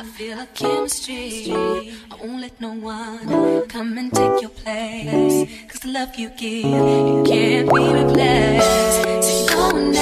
I feel a chemistry. I won't let no one come and take your place. Cause the love you give, it can't be replaced. See, no one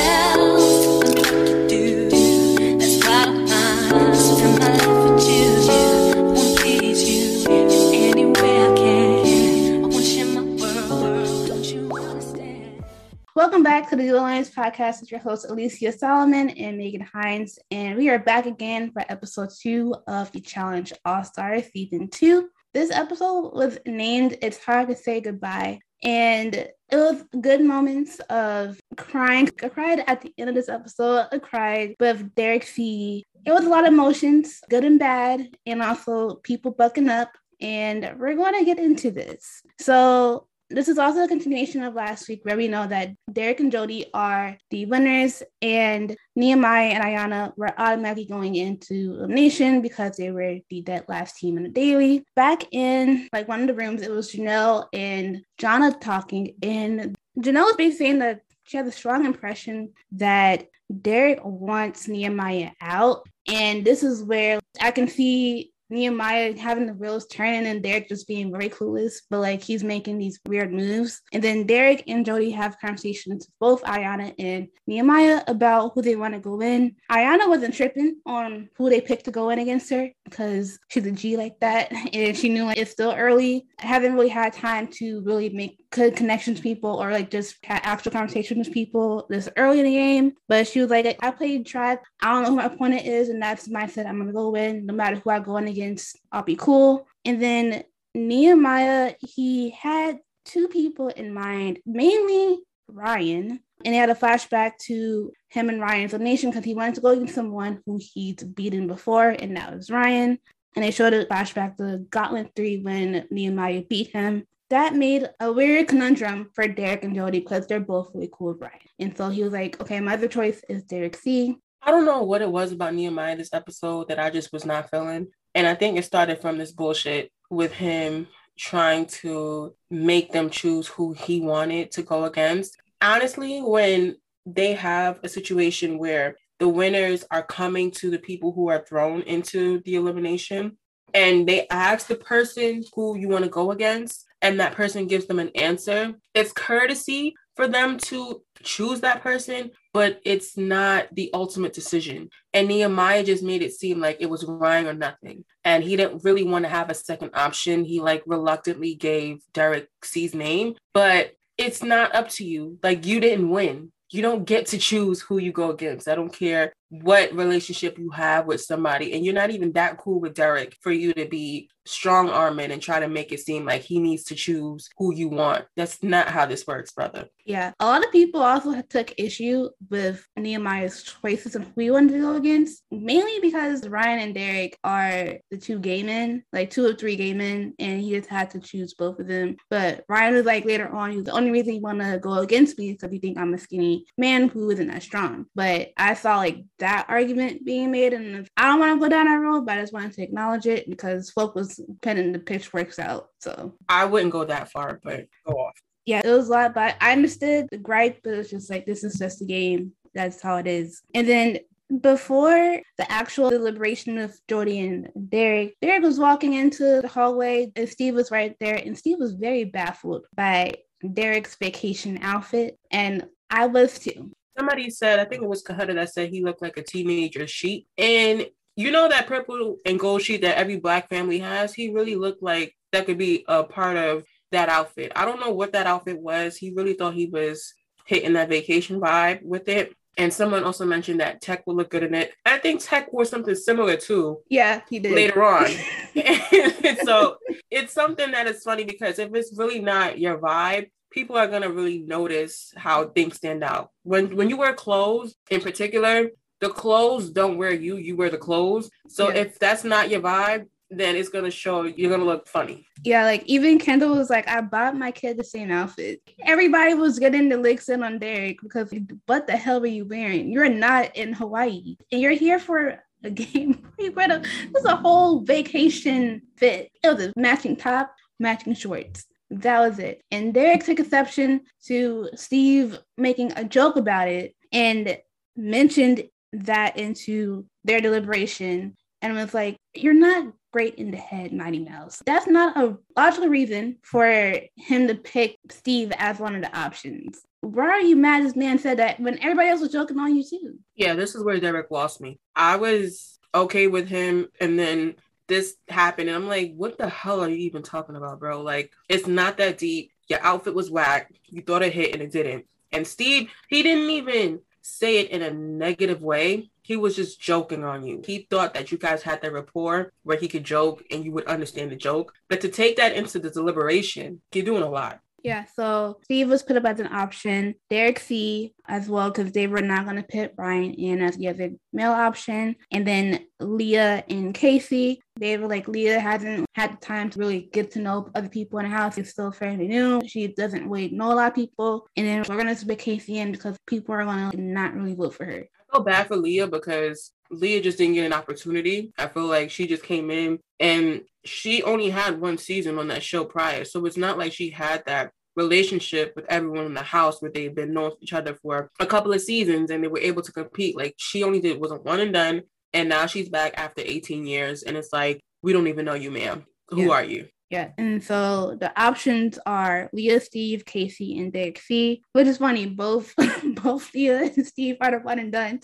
Welcome back to the Duel Alliance podcast with your hosts Alicia Solomon and Megan Hines. And we are back again for episode two of the Challenge All Stars season two. This episode was named It's Hard to Say Goodbye. And it was good moments of crying. I cried at the end of this episode. I cried with Derek C. It was a lot of emotions, good and bad, and also people bucking up. And we're going to get into this. So this is also a continuation of last week where we know that Derek and Jodi are the winners and Nehemiah and Ayanna were automatically going into elimination because they were the dead last team in the daily. Back in like one of the rooms, it was Janelle and Jonna talking and Janelle was basically saying that she had a strong impression that Derek wants Nehemiah out. And this is where I can see Nehemiah having the wheels turning and Derek just being very clueless, but like he's making these weird moves. And then Derek and Jodi have conversations, both Ayanna and Nehemiah, about who they want to go in. Ayanna wasn't tripping on who they picked to go in against her because she's a G like that. And she knew like it's still early. I haven't really had time to really make good connections people or like just had actual conversations with people this early in the game. But she was like, I played track. I don't know who my opponent is, and that's my set. I'm gonna go win. No matter who I go in against, I'll be cool. And then Nehemiah, he had two people in mind, mainly Ryan. And he had a flashback to him and Ryan's elimination because he wanted to go against someone who he'd beaten before, and that was Ryan. And they showed a flashback to Gauntlet 3 when Nehemiah beat him that made a weird conundrum for Derek and Jodi because they're both really cool with Ryan. And so he was like, okay, my other choice is Derek C. I don't know what it was about Nehemiah this episode that I just was not feeling. And I think it started from this bullshit with him trying to make them choose who he wanted to go against. Honestly, when they have a situation where the winners are coming to the people who are thrown into the elimination and they ask the person who you want to go against and that person gives them an answer, it's courtesy for them to choose that person, but it's not the ultimate decision. And Nehemiah just made it seem like it was Ryan or nothing. And he didn't really want to have a second option. He like reluctantly gave Derek C's name, but it's not up to you. Like you didn't win. You don't get to choose who you go against. I don't care what relationship you have with somebody, and you're not even that cool with Derek for you to be strong arming and try to make it seem like he needs to choose who you want. That's not how this works, brother. Yeah. A lot of people also took issue with Nehemiah's choices of who he wanted to go against, mainly because Ryan and Derek are the two gay men, like two of three gay men, and he just had to choose both of them. But Ryan was like later on, he was the only reason he want to go against me because he think I'm a skinny man who isn't that strong. But I saw like that argument being made, and I don't want to go down that road, but I just wanted to acknowledge it because folk was penning the pitchforks out. So I wouldn't go that far, but go off. yeah, it was a lot, but I understood the gripe, but it's just like this is just a game. That's how it is. And then before the actual deliberation of Jodi and Derek, Derek was walking into the hallway and Steve was right there, and Steve was very baffled by Derek's vacation outfit. And I was too. Somebody said, I think it was Cohutta that said he looked like a teenager sheep. And you know that purple and gold sheet that every black family has? He really looked like that could be a part of that outfit. I don't know what that outfit was. He really thought he was hitting that vacation vibe with it. And someone also mentioned that Teck would look good in it. I think Teck wore something similar too Yeah, he did. later on. so it's something that is funny because if it's really not your vibe, people are gonna really notice how things stand out. When when you wear clothes in particular, the clothes don't wear you, you wear the clothes. So Yeah. if that's not your vibe, then it's gonna show you're gonna look funny. Yeah, like even Kendal was like, I bought my kid the same outfit. Everybody was getting the licks in on Derek because what the hell were you wearing? You're not in Hawaii and you're here for a game. You wear a, this is a whole vacation fit. It was a matching top, matching shorts. That was it. And Derek took exception to Steve making a joke about it and mentioned that into their deliberation and was like, you're not great in the head, Mighty Mouse. That's not a logical reason for him to pick Steve as one of the options. Why are you mad this man said that when everybody else was joking on you too? Yeah, this is where Derek lost me. I was okay with him, and then this happened, and I'm like, what the hell are you even talking about, bro? Like, it's not that deep. Your outfit was whack. You thought it hit, and it didn't. And Steve, he didn't even say it in a negative way. He was just joking on you. He thought that you guys had that rapport where he could joke and you would understand the joke. But to take that into the deliberation, you're doing a lot. Yeah, so Steve was put up as an option. Derek C as well, because they were not going to put Brian in as the other male option. And then Leah and Casey, they were like, Leah hasn't had the time to really get to know other people in the house. She's still fairly new. She doesn't really know a lot of people. And then we're going to put Casey in because people are going to not really vote for her. I feel bad for Leah because Leah just didn't get an opportunity. I feel like she just came in and she only had one season on that show prior. So it's not like she had that relationship with everyone in the house where they've been known each other for a couple of seasons and they were able to compete. Like she only did was a one and done. And now she's back after 18 years. And it's like, we don't even know you, ma'am. Who yeah. are you? Yeah. And so the options are Leah, Steve, Casey, and Derek C. Which is funny. Both both Leah and Steve are the one and done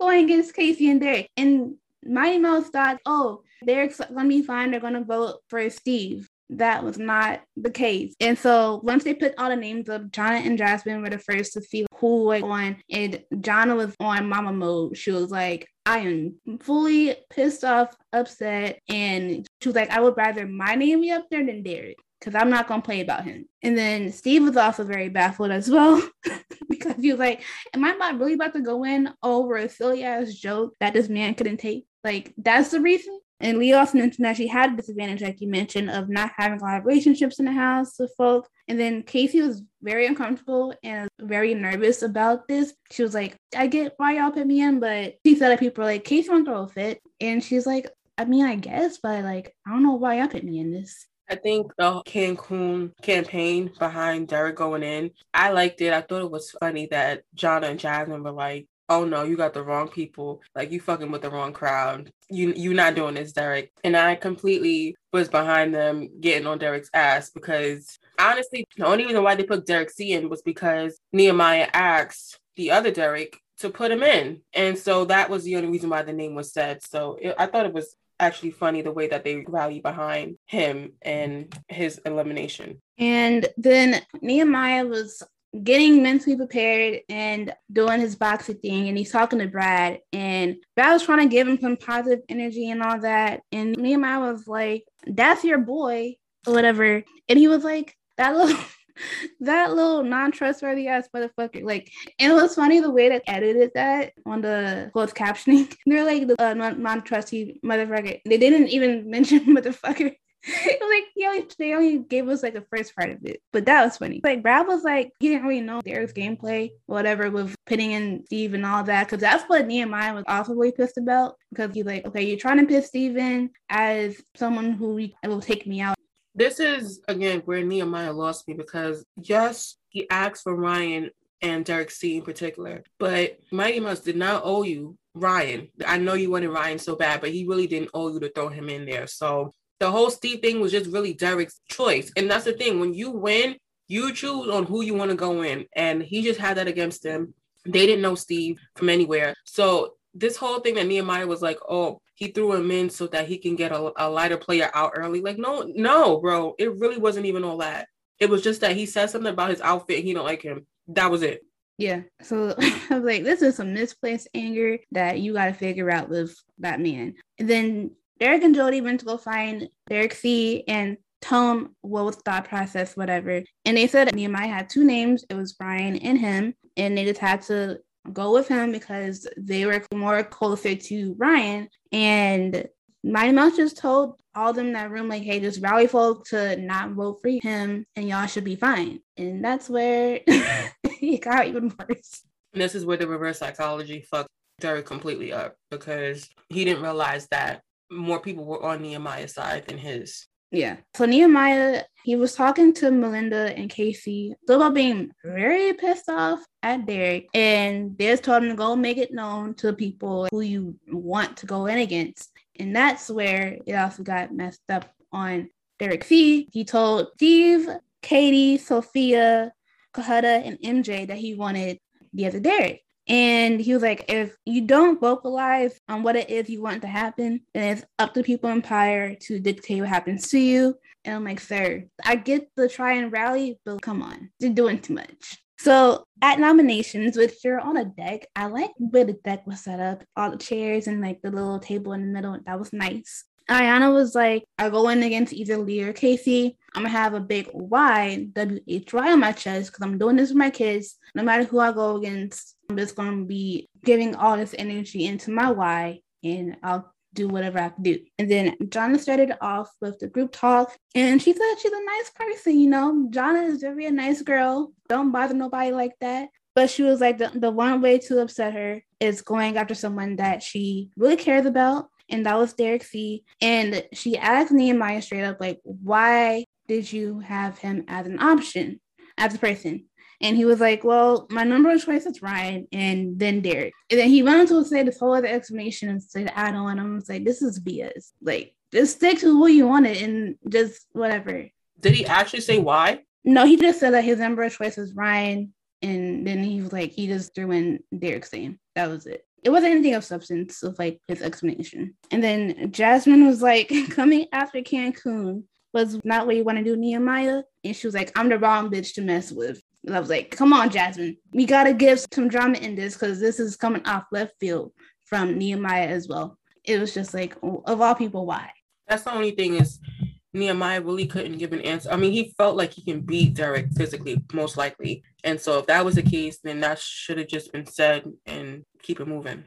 going against Casey and Derek. And Mighty Mouse thought, oh, Derek's gonna be fine. They're gonna vote for Steve that was not the case. And so once they put all the names up, Jonna and Jasmine were the first to see who was on. And Jonna was on mama mode. She was like, I am fully pissed off, upset. And she was like, I would rather my name be up there than Derek because I'm not gonna play about him. And then Steve was also very baffled as well because he was like, Am I not really about to go in over a silly ass joke that this man couldn't take? Like, that's the reason. And we also mentioned that she had a disadvantage, like you mentioned, of not having a lot of relationships in the house with folk. And then Casey was very uncomfortable and very nervous about this. She was like, I get why y'all put me in, but she said that people were like, Casey won't throw a fit. And she's like, I mean, I guess, but like, I don't know why y'all put me in this. I think the Cancun campaign behind Derek going in, I liked it. I thought it was funny that Jonna and Jasmine were like, oh no, you got the wrong people. Like you fucking with the wrong crowd. You you're not doing this, Derek. And I completely was behind them getting on Derek's ass because honestly, the only reason why they put Derek C in was because Nehemiah asked the other Derek to put him in. And so that was the only reason why the name was said. So it, I thought it was actually funny the way that they rally behind him and his elimination. And then Nehemiah was getting mentally prepared and doing his boxing thing and he's talking to Brad and Brad was trying to give him some positive energy and all that and Nehemiah was like that's your boy or whatever and he was like that little that little non-trustworthy ass motherfucker like and it was funny the way that edited that on the closed captioning. They're like the uh, non-trusty motherfucker. They didn't even mention motherfucker like he only, they only gave us like the first part of it, but that was funny. Like Brad was like he didn't really know Derek's gameplay, whatever, with pitting in Steve and all that, because that's what Nehemiah was also really pissed about. Because he's like, okay, you're trying to piss Steve in as someone who will take me out. This is again where Nehemiah lost me because yes, he asked for Ryan and Derek C in particular, but Mighty Mouse did not owe you Ryan. I know you wanted Ryan so bad, but he really didn't owe you to throw him in there. So the whole Steve thing was just really Derek's choice. And that's the thing. When you win, you choose on who you want to go in. And he just had that against him. They didn't know Steve from anywhere. So this whole thing that Nehemiah was like, oh, he threw him in so that he can get a, a lighter player out early. Like, no, no, bro. It really wasn't even all that. It was just that he said something about his outfit he don't like him. That was it. Yeah. So I was like, this is some misplaced anger that you got to figure out with that man. And then Derek and Jodi went to go find Derek C and what was thought process, whatever. And they said Nehemiah had two names. It was Brian and him. And they just had to go with him because they were more closer to Ryan. And Mighty Mouse just told all them in that room, like, hey, just rally folk to not vote for him and y'all should be fine. And that's where it got even worse. And this is where the reverse psychology fucked Derek completely up because he didn't realize that more people were on Nehemiah's side than his. Yeah. So Nehemiah, he was talking to Melinda and Casey about being very pissed off at Derek. And they told him to go make it known to people who you want to go in against. And that's where it also got messed up on Derek C. He told Steve, Katie, Sophia, Cohutta, and MJ that he wanted the other Derek. And he was like, if you don't vocalize on what it is you want to happen, then it's up to people in power to dictate what happens to you. And I'm like, sir, I get the try and rally, but come on, you're doing too much. So at nominations, which you're on a deck, I like where the deck was set up, all the chairs and like the little table in the middle. That was nice. Ayanna was like, I go in against either Leah or Casey. I'm gonna have a big Y, W H Y on my chest because I'm doing this with my kids. No matter who I go against, I'm just gonna be giving all this energy into my Y and I'll do whatever I to do. And then Jonna started off with the group talk and she said she's a nice person, you know. Jonna is very a nice girl. Don't bother nobody like that. But she was like, the, the one way to upset her is going after someone that she really cares about and that was Derek C. And she asked Nehemiah straight up, like, why did you have him as an option as a person? And he was like, Well, my number one choice is Ryan and then Derek. And then he went on to say this whole other explanation and said, I don't want him. like, This is BS. Like, just stick to who you wanted and just whatever. Did he actually say why? No, he just said that his number of choice is Ryan. And then he was like, he just threw in Derek's name. That was it it wasn't anything of substance of like his explanation. And then Jasmine was like, coming after Cancun was not what you want to do, Nehemiah. And she was like, I'm the wrong bitch to mess with. And I was like, come on, Jasmine. We got to give some drama in this because this is coming off left field from Nehemiah as well. It was just like, of all people, why? That's the only thing is Nehemiah really couldn't give an answer. I mean, he felt like he can beat Derek physically, most likely. And so if that was the case, then that should have just been said and keep it moving.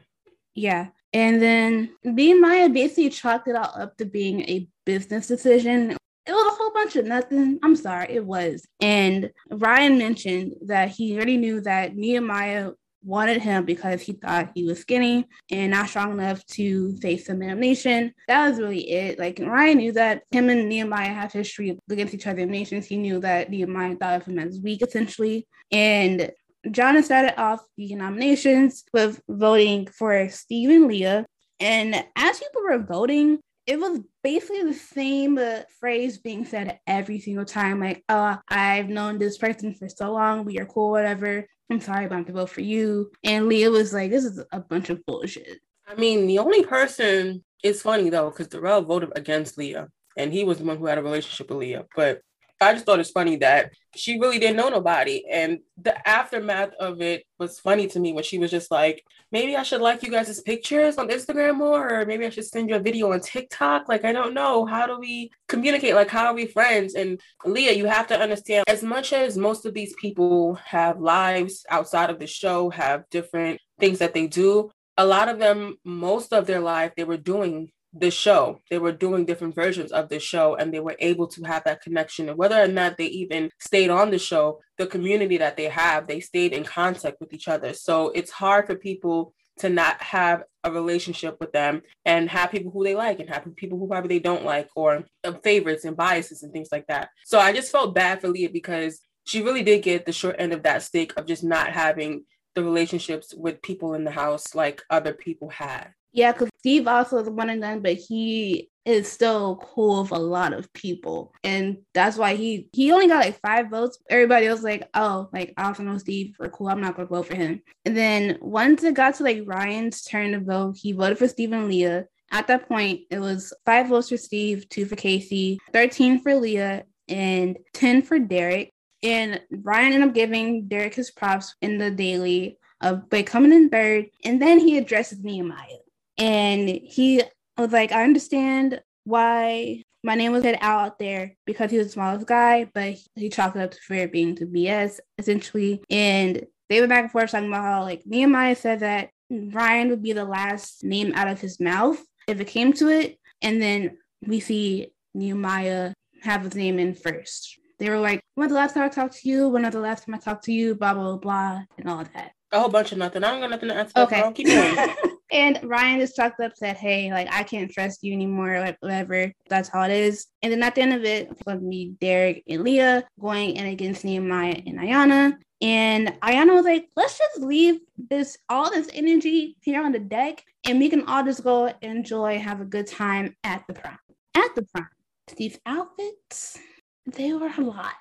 Yeah. And then Nehemiah basically chalked it all up to being a business decision. It was a whole bunch of nothing. I'm sorry, it was. And Ryan mentioned that he already knew that Nehemiah wanted him because he thought he was skinny and not strong enough to face the nation That was really it. Like Ryan knew that him and Nehemiah have history against each other in nations. He knew that Nehemiah thought of him as weak essentially. And John started off the nominations with voting for Stephen Leah. And as people were voting, it was basically the same uh, phrase being said every single time like oh i've known this person for so long we are cool whatever i'm sorry but i'm to vote for you. And leah was like this is a bunch of bullshit. I mean the only person it's funny though because darrell voted against leah and he was the one who had a relationship with leah but I just thought it's funny that she really didn't know nobody. And the aftermath of it was funny to me when she was just like, maybe I should like you guys' pictures on Instagram more, or maybe I should send you a video on TikTok. Like, I don't know. How do we communicate? Like, how are we friends? And Leah, you have to understand as much as most of these people have lives outside of the show, have different things that they do. A lot of them, most of their life, they were doing the show. They were doing different versions of the show and they were able to have that connection. And whether or not they even stayed on the show, the community that they have, they stayed in contact with each other. So it's hard for people to not have a relationship with them and have people who they like and have people who probably they don't like or favorites and biases and things like that. So I just felt bad for Leah because she really did get the short end of that stick of just not having the relationships with people in the house like other people had. Yeah, because Steve also is one of them, but he is still cool with a lot of people. And that's why he he only got like five votes. Everybody else like, oh, like I also know Steve for cool. I'm not gonna vote for him. And then once it got to like Ryan's turn to vote, he voted for Steve and Leah. At that point, it was five votes for Steve, two for Casey, 13 for Leah, and 10 for Derek. And Ryan ended up giving Derek his props in the daily of by coming in third. And then he addresses Nehemiah. And he was like, I understand why my name was put out there because he was the smallest guy, but he chalked it up to fear being to BS essentially. And they went back and forth talking about how like Nehemiah said that Ryan would be the last name out of his mouth if it came to it. And then we see Nehemiah have his name in first. They were like, when the last time I talked to you? When the last time I talked to you? Blah, blah, blah, and all that. A whole bunch of nothing. I don't got nothing to answer. Okay. Keep going. And Ryan just talked up, said, Hey, like, I can't trust you anymore, like, whatever. That's how it is. And then at the end of it, be Derek and Leah going in against Nehemiah and Ayanna. And Ayanna was like, let's just leave this all this energy here on the deck and we can all just go enjoy, have a good time at the prom. At the prom. These outfits, they were a lot.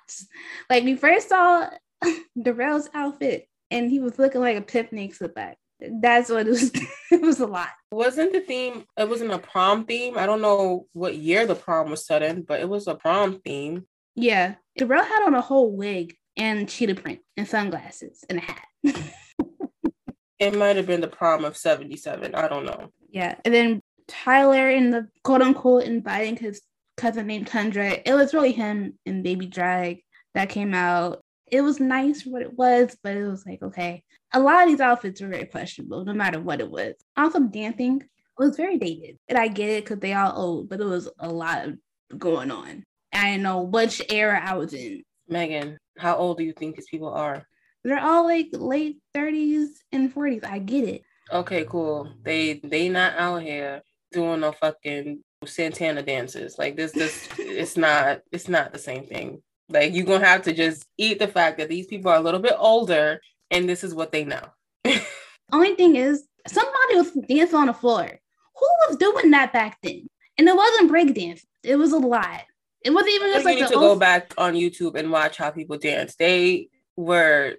Like we first saw Darrell's outfit and he was looking like a picnic back. That's what it was. it was a lot. Wasn't the theme? It wasn't a prom theme. I don't know what year the prom was set in, but it was a prom theme. Yeah, Darrell had on a whole wig and cheetah print and sunglasses and a hat. it might have been the prom of '77. I don't know. Yeah, and then Tyler in the quote unquote inviting his cousin named Tundra. It was really him and Baby Drag that came out. It was nice for what it was, but it was like, okay, a lot of these outfits were very questionable, no matter what it was. Also, dancing was very dated. And I get it because they all old, but it was a lot going on. I didn't know which era I was in. Megan, how old do you think these people are? They're all like late 30s and 40s. I get it. Okay, cool. They they not out here doing no fucking Santana dances. Like this this it's not it's not the same thing. Like you're gonna have to just eat the fact that these people are a little bit older and this is what they know. Only thing is, somebody was dancing on the floor. Who was doing that back then? And it wasn't breakdance. It was a lot. It wasn't even just you like need to go back on YouTube and watch how people dance. They were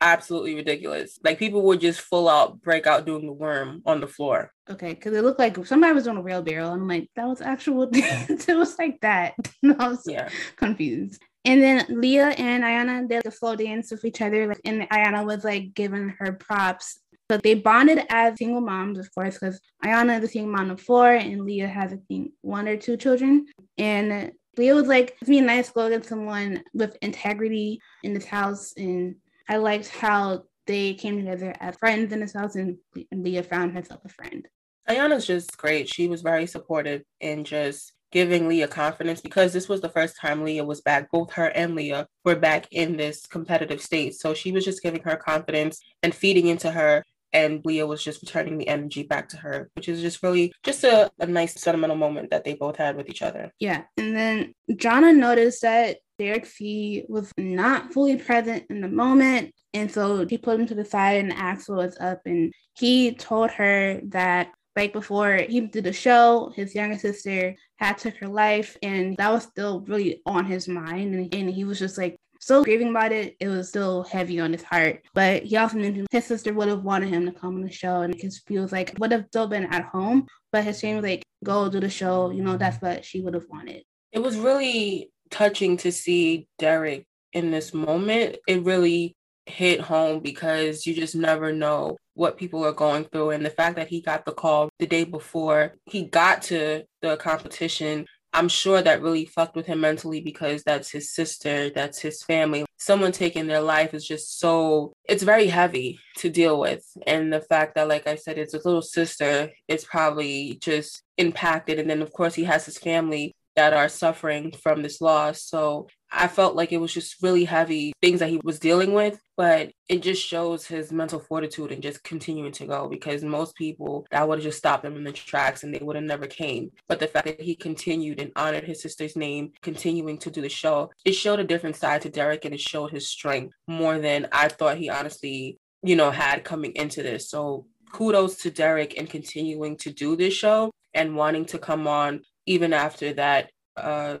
absolutely ridiculous. Like people would just full out break out doing the worm on the floor. Okay, because it looked like somebody was doing a rail barrel. I'm like, that was actual dance. it was like that. I was yeah. confused. And then Leah and Ayanna did a slow dance with each other, like, and Ayanna was like giving her props. But they bonded as single moms, of course, because Ayanna is a single mom of four, and Leah has, I think, one or two children. And Leah was like, it's be nice to go get someone with integrity in this house. And I liked how they came together as friends in this house, and, Leah found herself a friend. Ayanna's just great. She was very supportive and just giving Leah confidence because this was the first time Leah was back. Both her and Leah were back in this competitive state. So she was just giving her confidence and feeding into her. And Leah was just returning the energy back to her, which is just really just a, a nice sentimental moment that they both had with each other. Yeah. And then Jonna noticed that Derek C was not fully present in the moment. And so she put him to the side and asked what was up. And he told her that right before he did the show, his younger sister had took her life, and that was still really on his mind. And, and he was just like so grieving about it. It was still heavy on his heart. But he also mentioned his sister would have wanted him to come on the show, and his feels like would have still been at home. But his family like go do the show. You know, that's what she would have wanted. It was really touching to see Derek in this moment. It really hit home because you just never know what people are going through. And the fact that he got the call the day before he got to the competition, I'm sure that really fucked with him mentally because that's his sister, that's his family. Someone taking their life is just so, it's very heavy to deal with. And the fact that, like I said, it's a little sister, it's probably just impacted. And then, of course, he has his family that are suffering from this loss. So I felt like it was just really heavy things that he was dealing with, but it just shows his mental fortitude and just continuing to go because most people that would have just stopped him in the tracks and they would have never came. But the fact that he continued and honored his sister's name, continuing to do the show, it showed a different side to Derek and it showed his strength more than I thought he honestly, you know, had coming into this. So kudos to Derek and continuing to do this show and wanting to come on even after that uh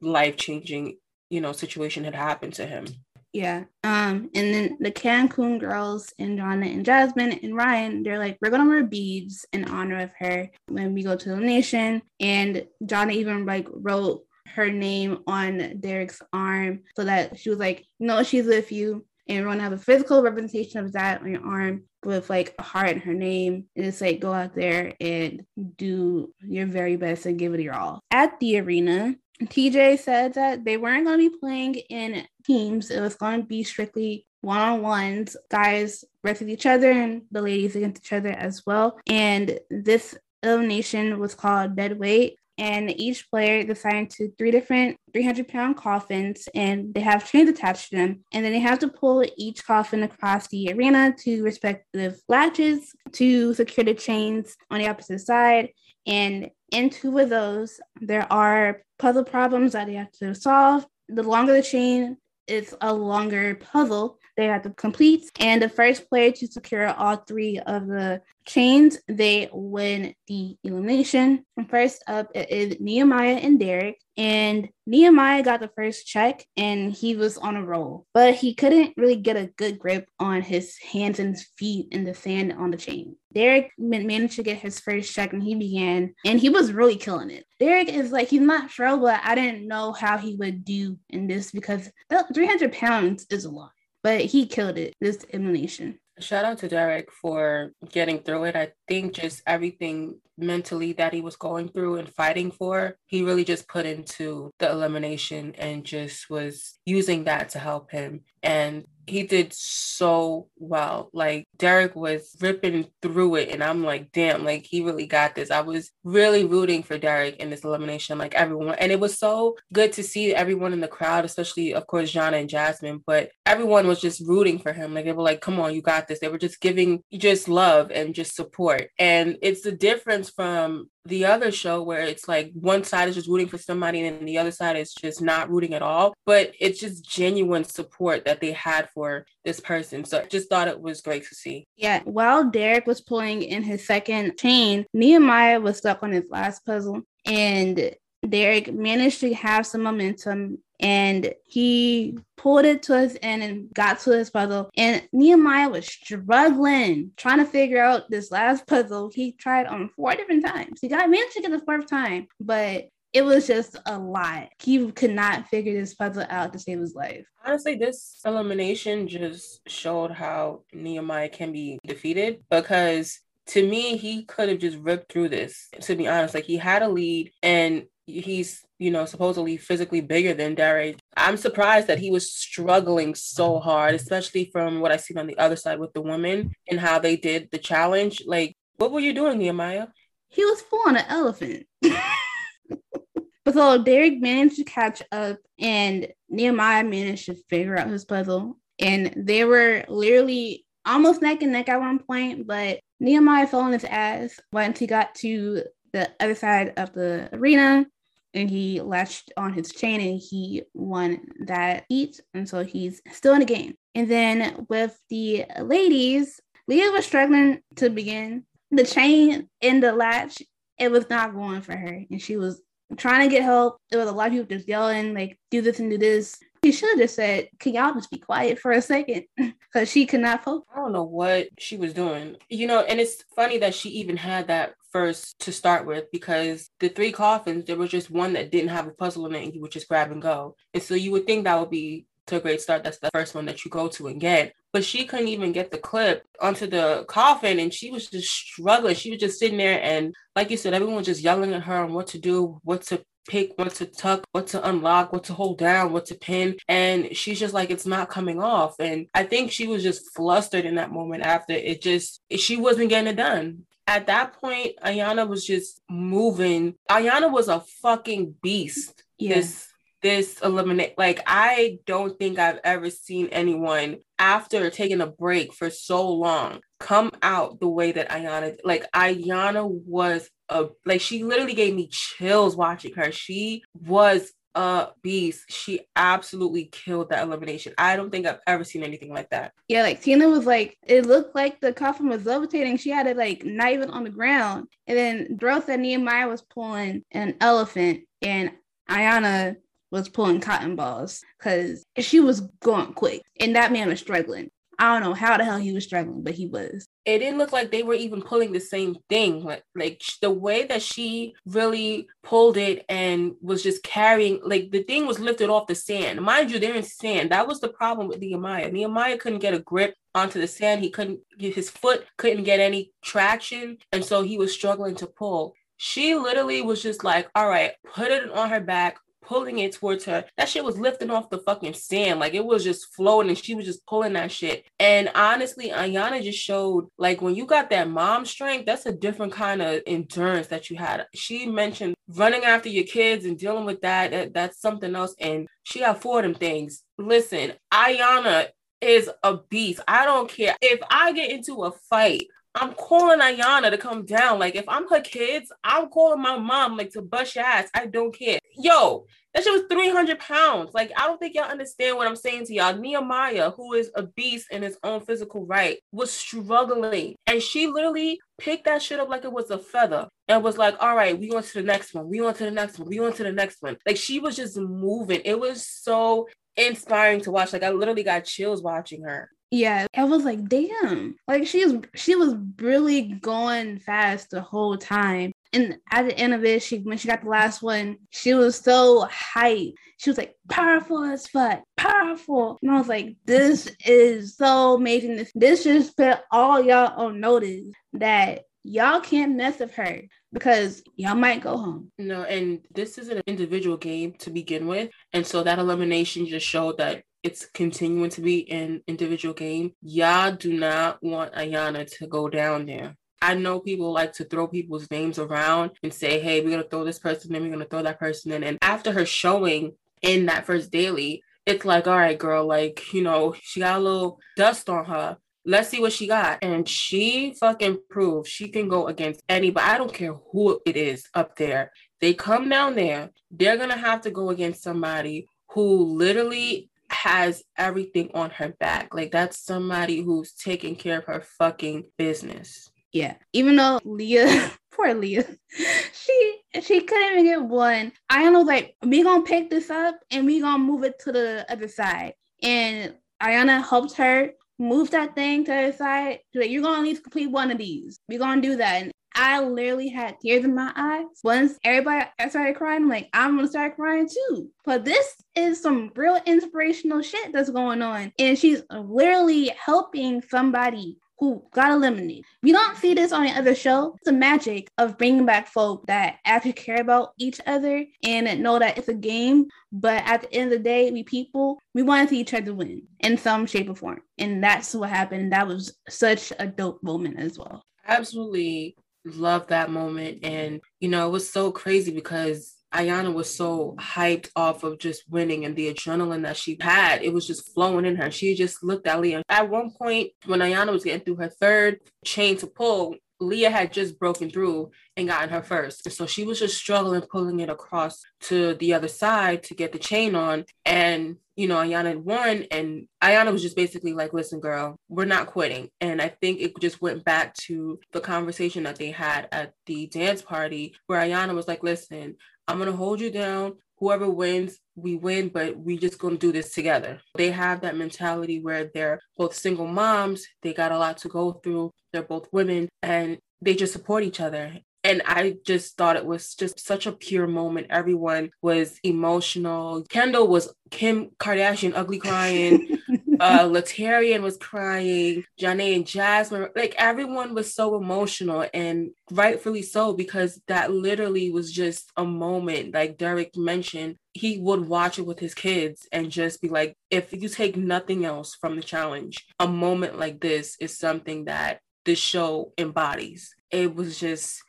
life changing you know situation had happened to him. Yeah um and then the cancun girls and Jonna and jasmine and ryan they're like we're gonna wear beads in honor of her when we go to the nation. And Jonna even like wrote her name on derek's arm so that she was like no she's with you and we're gonna have a physical representation of that on your arm with like a heart and her name and it's like go out there and do your very best and give it your all at the arena TJ said that they weren't going to be playing in teams. It was going to be strictly one on ones, guys versus each other and the ladies against each other as well. And this elimination was called dead weight. And each player is assigned to three different 300 pound coffins, and they have chains attached to them. And then they have to pull each coffin across the arena to respective latches to secure the chains on the opposite side. And in two of those, there are puzzle problems that they have to solve. The longer the chain, it's a longer puzzle they have to complete. And the first player to secure all three of the chains, they win the elimination. And first up is Nehemiah and Derek. And Nehemiah got the first check and he was on a roll, but he couldn't really get a good grip on his hands and feet in the sand on the chain. Derek managed to get his first check and he began, and he was really killing it. Derek is like, he's not sure, but I didn't know how he would do in this because 300 pounds is a lot, but he killed it this elimination. Shout out to Derek for getting through it. I think just everything mentally that he was going through and fighting for, he really just put into the elimination and just was using that to help him. And he did so well. Like Derek was ripping through it, and I'm like, damn, like he really got this. I was really rooting for Derek in this elimination, like everyone. And it was so good to see everyone in the crowd, especially, of course, Jonna and Jasmine, but everyone was just rooting for him. Like they were like, come on, you got this. They were just giving just love and just support. And it's the difference from the other show where it's like one side is just rooting for somebody and then the other side is just not rooting at all but it's just genuine support that they had for this person. So i just thought it was great to see. Yeah while derek was pulling in his second chain nehemiah was stuck on his last puzzle and derek managed to have some momentum and he pulled it to his end and got to his puzzle. And Nehemiah was struggling trying to figure out this last puzzle. He tried on four different times. He got managed to get the fourth time, but it was just a lot. He could not figure this puzzle out to save his life. Honestly, this elimination just showed how Nehemiah can be defeated because to me, he could have just ripped through this. To be honest, like he had a lead and he's you know supposedly physically bigger than Derek. I'm surprised that he was struggling so hard, especially from what I seen on the other side with the women and how they did the challenge. Like, what were you doing, Nehemiah? He was pulling an elephant. but so Derek managed to catch up, and Nehemiah managed to figure out his puzzle. And they were literally almost neck and neck at one point, but Nehemiah fell on his ass once he got to the other side of the arena and he latched on his chain and he won that heat. And so he's still in the game. And then with the ladies, Leah was struggling to begin. The chain in the latch, it was not going for her. And she was trying to get help. There was a lot of people just yelling, like, do this and do this. He should have just said, Can y'all just be quiet for a second? Because she could not focus. I don't know what she was doing. You know, and it's funny that she even had that first to start with because the three coffins, there was just one that didn't have a puzzle in it and you would just grab and go. And so you would think that would be to a great start. That's the first one that you go to and get. But she couldn't even get the clip onto the coffin and she was just struggling. She was just sitting there and like you said, everyone was just yelling at her on what to do, what to pick, what to tuck, what to unlock, what to hold down, what to pin. And she's just like, it's not coming off. And I think she was just flustered in that moment after it just, she wasn't getting it done at that point, Ayanna was just moving. Ayanna was a fucking beast. Yes. This this eliminate like I don't think I've ever seen anyone after taking a break for so long come out the way that Ayanna like Ayanna was a like she literally gave me chills watching her. She was a beast. She absolutely killed that elimination. I don't think I've ever seen anything like that. Yeah, like Tina was like, it looked like the coffin was levitating. She had it like not even on the ground. And then said Nehemiah was pulling an elephant and Ayanna was pulling cotton balls because she was going quick and that man was struggling. I don't know how the hell he was struggling, but he was. It didn't look like they were even pulling the same thing. Like, like the way that she really pulled it and was just carrying, like the thing was lifted off the sand. Mind you, they're in sand. That was the problem with Nehemiah. Nehemiah couldn't get a grip onto the sand. He couldn't his foot couldn't get any traction, and so he was struggling to pull. She literally was just like, all right, put it on her back, pulling it towards her. That shit was lifting off the fucking sand. Like it was just floating and she was just pulling that shit. And honestly, Ayanna just showed like when you got that mom strength, that's a different kind of endurance that you had. She mentioned running after your kids and dealing with that. that that's something else. And she had four of them things. Listen, Ayanna is a beast. I don't care. If I get into a fight, I'm calling Ayanna to come down. Like, if I'm her kids, I'm calling my mom like to bust your ass. I don't care. Yo, that shit was 300 pounds. Like, I don't think y'all understand what I'm saying to y'all. Nehemiah, who is a beast in his own physical right, was struggling. And she literally picked that shit up like it was a feather and was like, all right, we on to the next one. We on to the next one. We on to the next one. Like, she was just moving. It was so inspiring to watch. Like, I literally got chills watching her. Yeah, I was like, damn. Like she was she was really going fast the whole time. And at the end of it, she when she got the last one, she was so hyped. She was like, powerful as fuck, powerful. And I was like, this is so amazing. This this just put all y'all on notice that y'all can't mess with her because y'all might go home. No, and this is an individual game to begin with. And so that elimination just showed that it's continuing to be an individual game. Y'all do not want Ayanna to go down there. I know people like to throw people's names around and say, hey, we're going to throw this person in, we're going to throw that person in. And after her showing in that first daily, it's like, all right, girl, like, you know, she got a little dust on her. Let's see what she got. And she fucking proved she can go against anybody. I don't care who it is up there. They come down there, they're going to have to go against somebody who literally has everything on her back. Like that's somebody who's taking care of her fucking business. Yeah. Even though Leah, poor Leah, she she couldn't even get one. I know like we gonna pick this up and we gonna move it to the other side. And Ayanna helped her move that thing to the side. you're gonna need to complete one of these. We're gonna do that. And I literally had tears in my eyes. Once everybody started crying, I'm like, I'm gonna start crying too. But this is some real inspirational shit that's going on. And she's literally helping somebody who got eliminated. We don't see this on the other show. It's the magic of bringing back folk that actually care about each other and know that it's a game. But at the end of the day, we people, we want to see each other win in some shape or form. And that's what happened. That was such a dope moment as well. Absolutely love that moment. And, you know, it was so crazy because Ayanna was so hyped off of just winning and the adrenaline that she had. It was just flowing in her. She just looked at Leah. At one point, when Ayanna was getting through her third chain to pull, Leah had just broken through and gotten her first. So she was just struggling pulling it across to the other side to get the chain on. And, you know, Ayanna won. And Ayanna was just basically like, listen, girl, we're not quitting. And I think it just went back to the conversation that they had at the dance party where Ayanna was like, listen, I'm going to hold you down whoever wins, we win, but we just gonna do this together. They have that mentality where they're both single moms, they got a lot to go through, they're both women, and they just support each other. And I just thought it was just such a pure moment. Everyone was emotional. Kendal was Kim Kardashian, ugly crying. uh Laterrian was crying, Jonna and Jasmine, like everyone was so emotional and rightfully so because that literally was just a moment. Like Derek mentioned, he would watch it with his kids and just be like, if you take nothing else from the challenge, a moment like this is something that this show embodies. It was just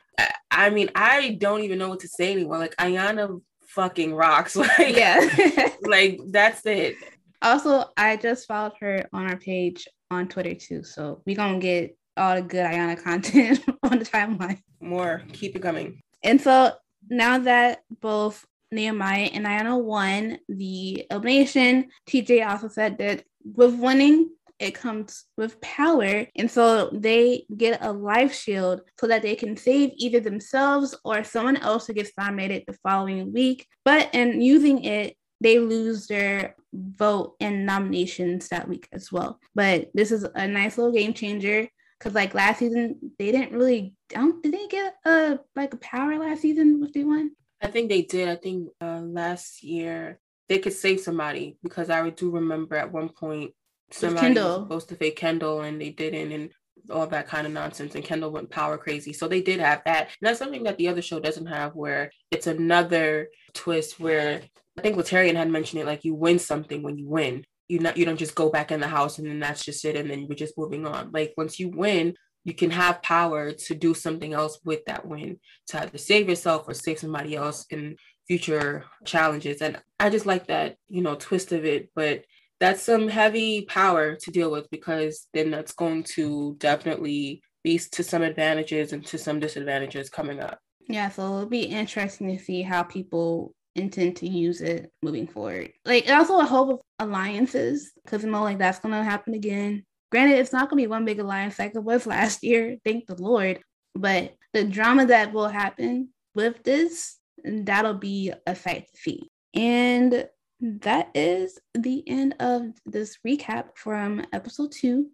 I mean, I don't even know what to say anymore. Like Ayanna fucking rocks. Like, yeah, like that's it. Also, I just followed her on our page on Twitter too. So we gonna get all the good Ayanna content on the timeline. More, keep it coming. And so now that both Nehemiah and Ayanna won the elimination, TJ also said that with winning, it comes with power. And so they get a life shield so that they can save either themselves or someone else who gets nominated the following week. But in using it, they lose their vote and nominations that week as well. But this is a nice little game changer because like last season they didn't really don't did they get a like a power last season if they won? I think they did. I think uh, last year they could save somebody because I do remember at one point somebody was supposed to fake Kendal and they didn't and all that kind of nonsense and Kendal went power crazy. So they did have that. And that's something that the other show doesn't have where it's another twist where I think Laterrian had mentioned it like you win something when you win. You not you don't just go back in the house and then that's just it and then you're just moving on. Like once you win, you can have power to do something else with that win to either save yourself or save somebody else in future challenges. And I just like that, you know, twist of it. But that's some heavy power to deal with because then that's going to definitely be to some advantages and to some disadvantages coming up. Yeah, so it'll be interesting to see how people intend to use it moving forward. Like, also a hope of alliances because you know, like that's gonna happen again. Granted, it's not gonna be one big alliance like it was last year, thank the Lord. But the drama that will happen with this, that'll be a sight to. And that is the end of this recap from episode two.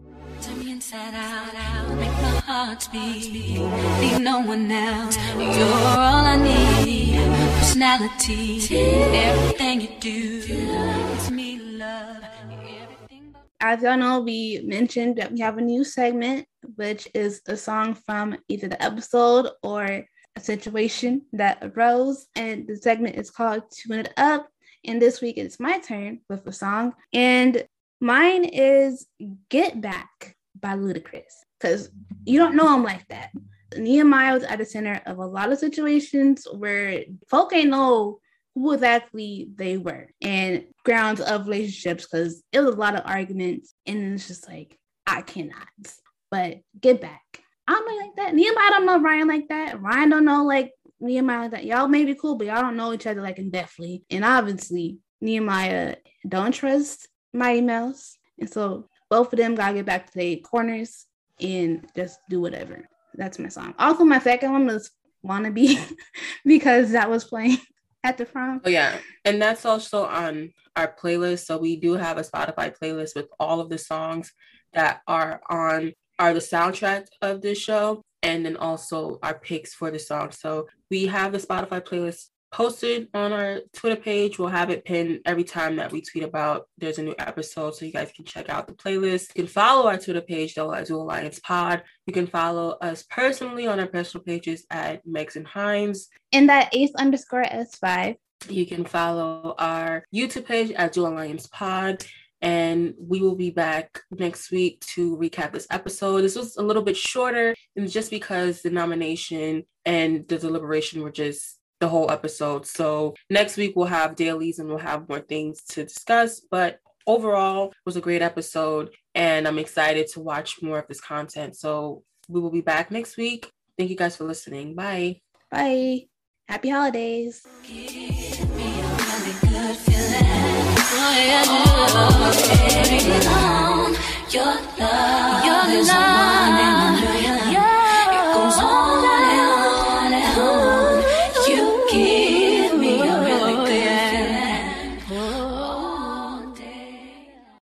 Me inside out, out, make my heart beat. Need no one else. You're all I need. Personality, everything you do. It's me, love. As y'all know, we mentioned that we have a new segment, which is a song from either the episode or a situation that arose. And the segment is called Tune It Up. And this week it's my turn with a song. And mine is Get Back by Ludacris. Because you don't know him like that. Nehemiah was at the center of a lot of situations where folk ain't know who exactly they were and grounds of relationships because it was a lot of arguments and it's just like I cannot. But get back. I don't know like that. Nehemiah don't know Ryan like that. Ryan don't know like Nehemiah that. Y'all may be cool, but y'all don't know each other like in depthly. And obviously Nehemiah don't trust Mighty Mouse. And so both of them gotta get back to their corners and just do whatever. That's my song. Also, my second one was Wannabe because that was playing at the prom. Oh yeah, and that's also on our playlist. So we do have a Spotify playlist with all of the songs that are on are the soundtrack of this show, and then also our picks for the song. So we have the Spotify playlist posted on our Twitter page. We'll have it pinned every time that we tweet about there's a new episode, so you guys can check out the playlist. You can follow our Twitter page though at Duel Alliance Pod. You can follow us personally on our personal pages at Megs and Hines. And that ace underscore S5. You can follow our YouTube page at Duel Alliance Pod. And we will be back next week to recap this episode. This was a little bit shorter, and just because the nomination and the deliberation were just the whole episode. So next week we'll have dailies and we'll have more things to discuss. But overall, it was a great episode, and I'm excited to watch more of this content. So we will be back next week. Thank you guys for listening. Bye. Bye. Happy holidays. Baby, on your love. Your love.